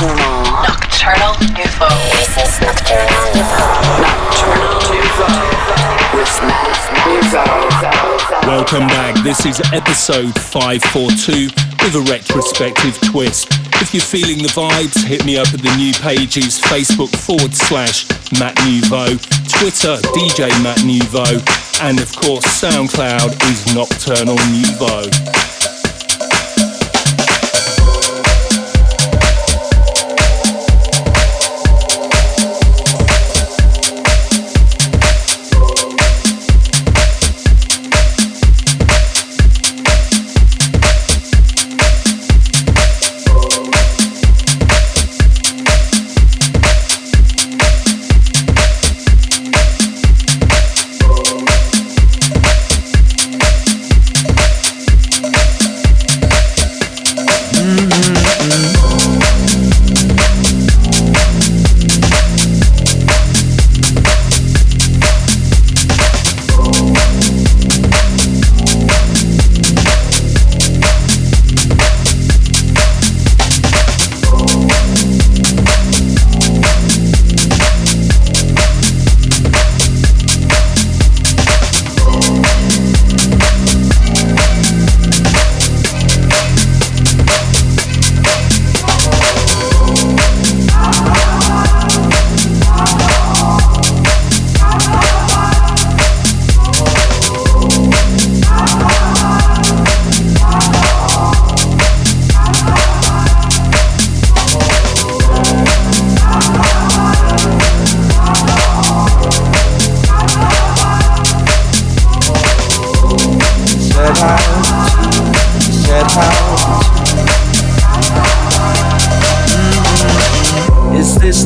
Nocturnal. Nocturnal Nouveau. This is Nocturnal Nouveau. Nocturnal Nouveau. With Matt Nouveau. Welcome back. This is episode 542 with a retrospective twist. If you're feeling the vibes, hit me up at the new pages Facebook forward slash Matt Nouveau, Twitter DJ Matt Nouveau, and of course SoundCloud is Nocturnal Nouveau.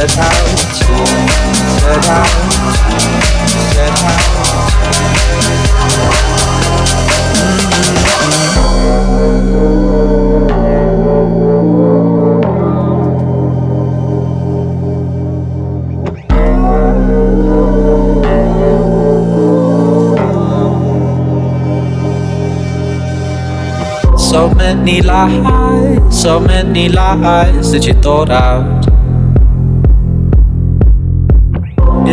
Set out. To, set out. To, set out. To. So many lies, so many lies that you thought out.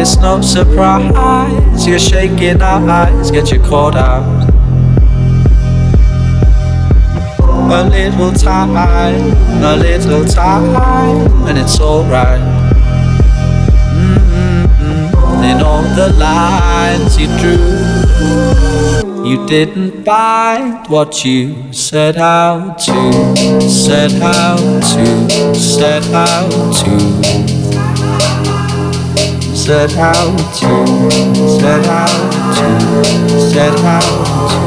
It's no surprise you're shaking our eyes get you caught out. A little time, a little time, and it's alright. Mm-hmm. In all the lines you drew. You didn't find what you set out to, set out to, set out to, said how to, said how to, said how to,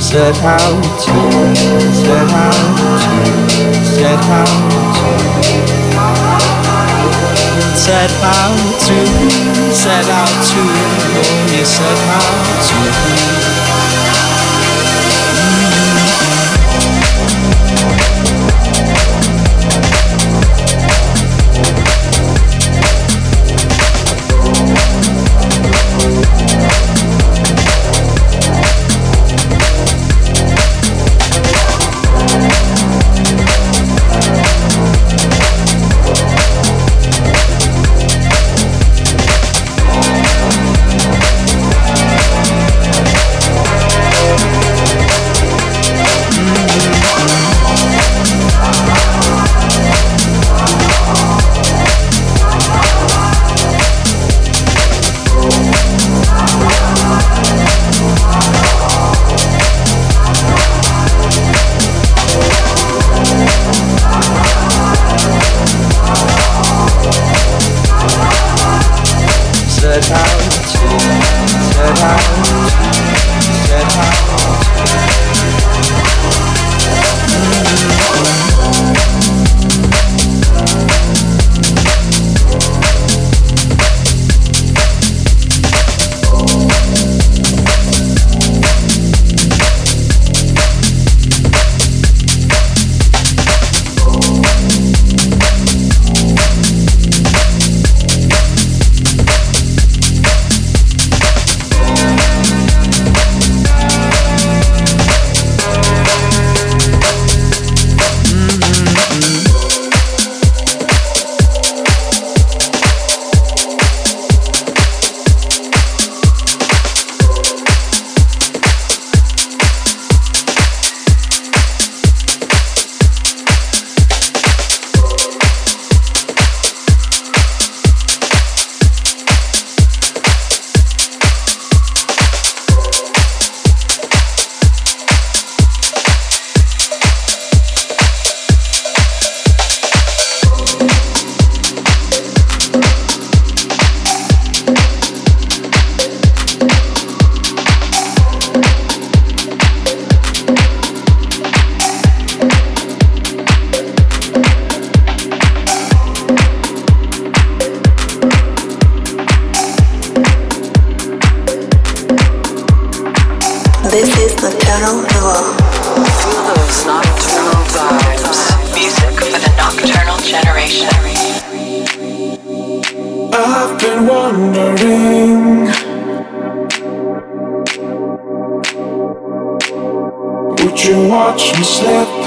said how to, said how to, said how to, said how to, said how to, said how to. ring? Would you watch me slip?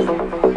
Every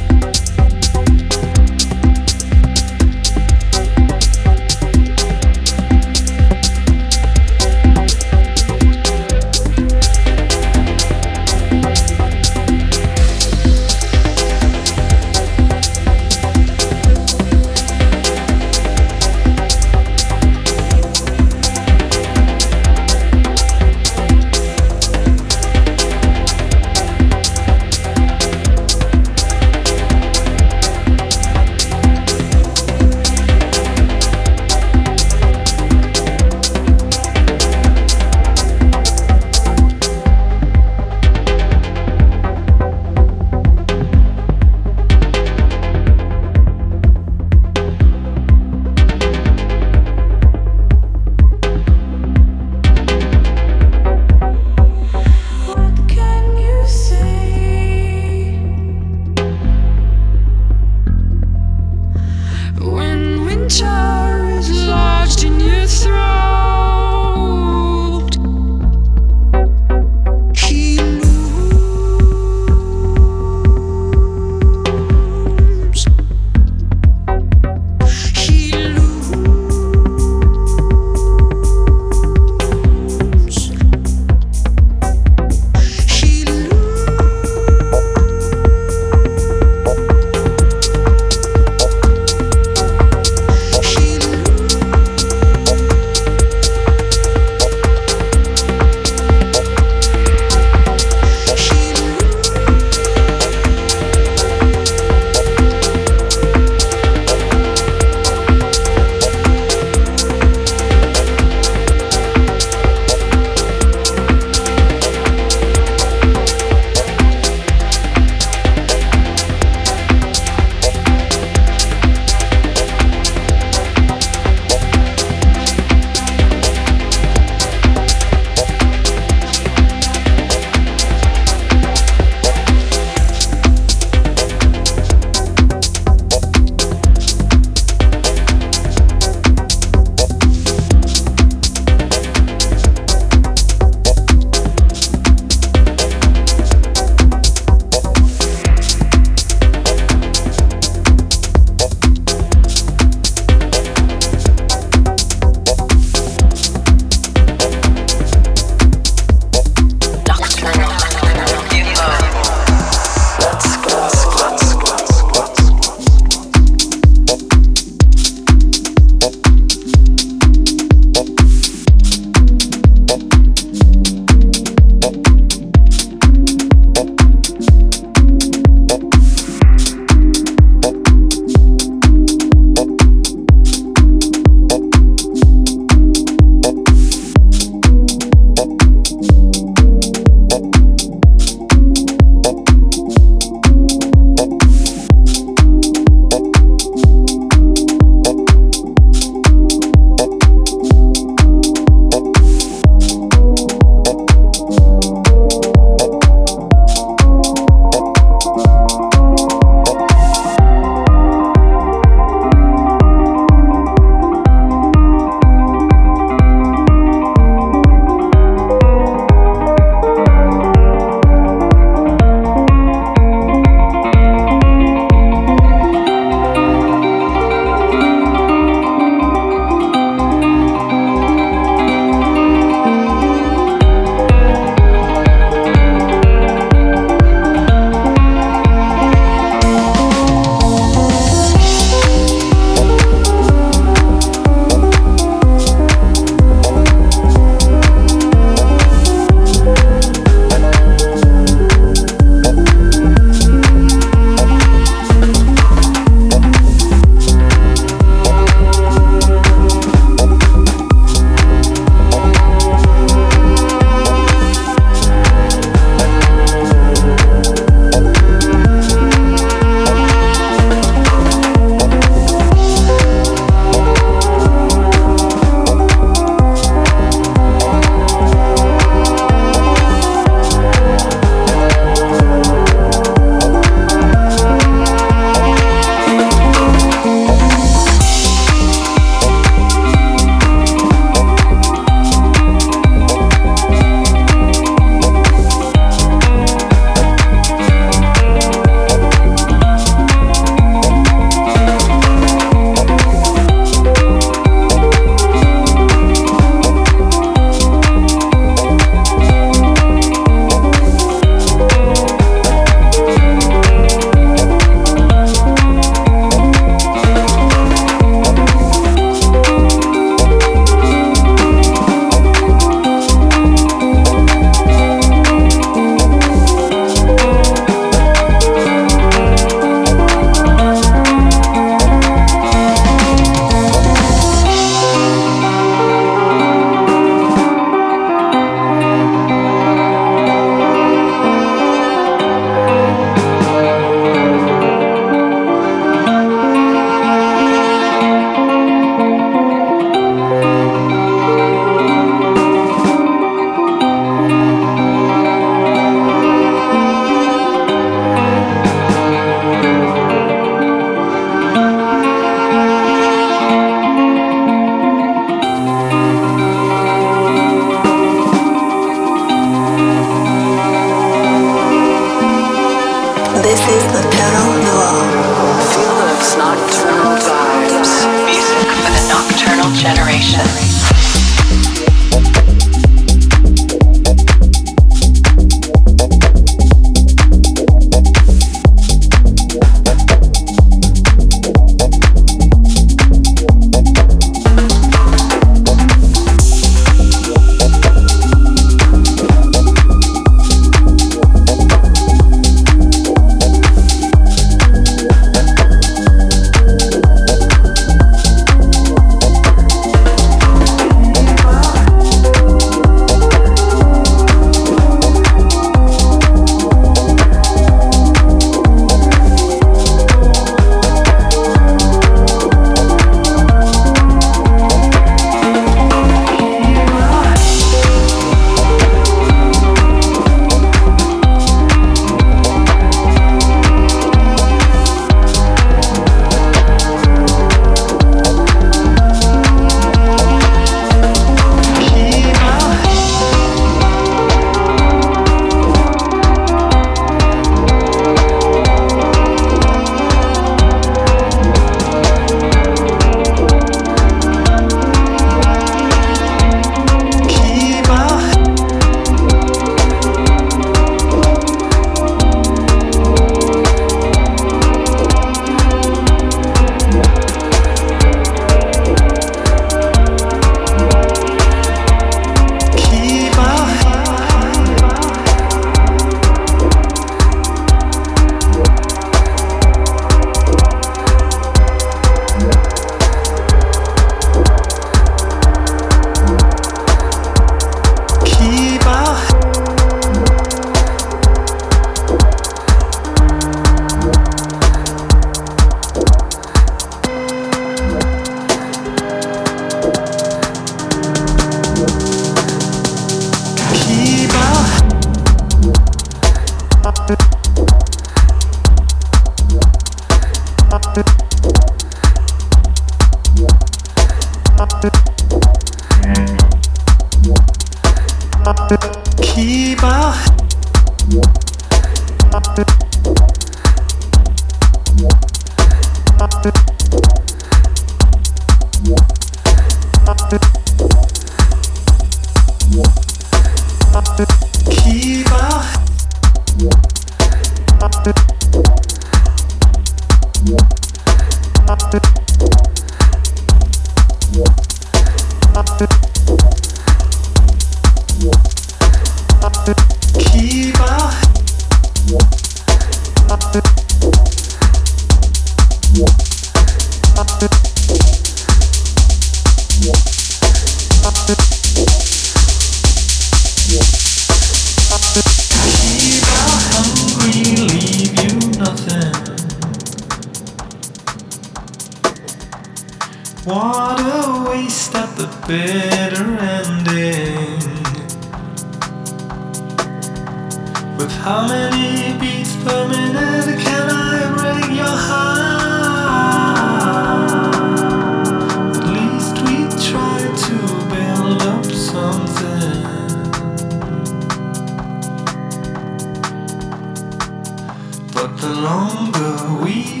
longer we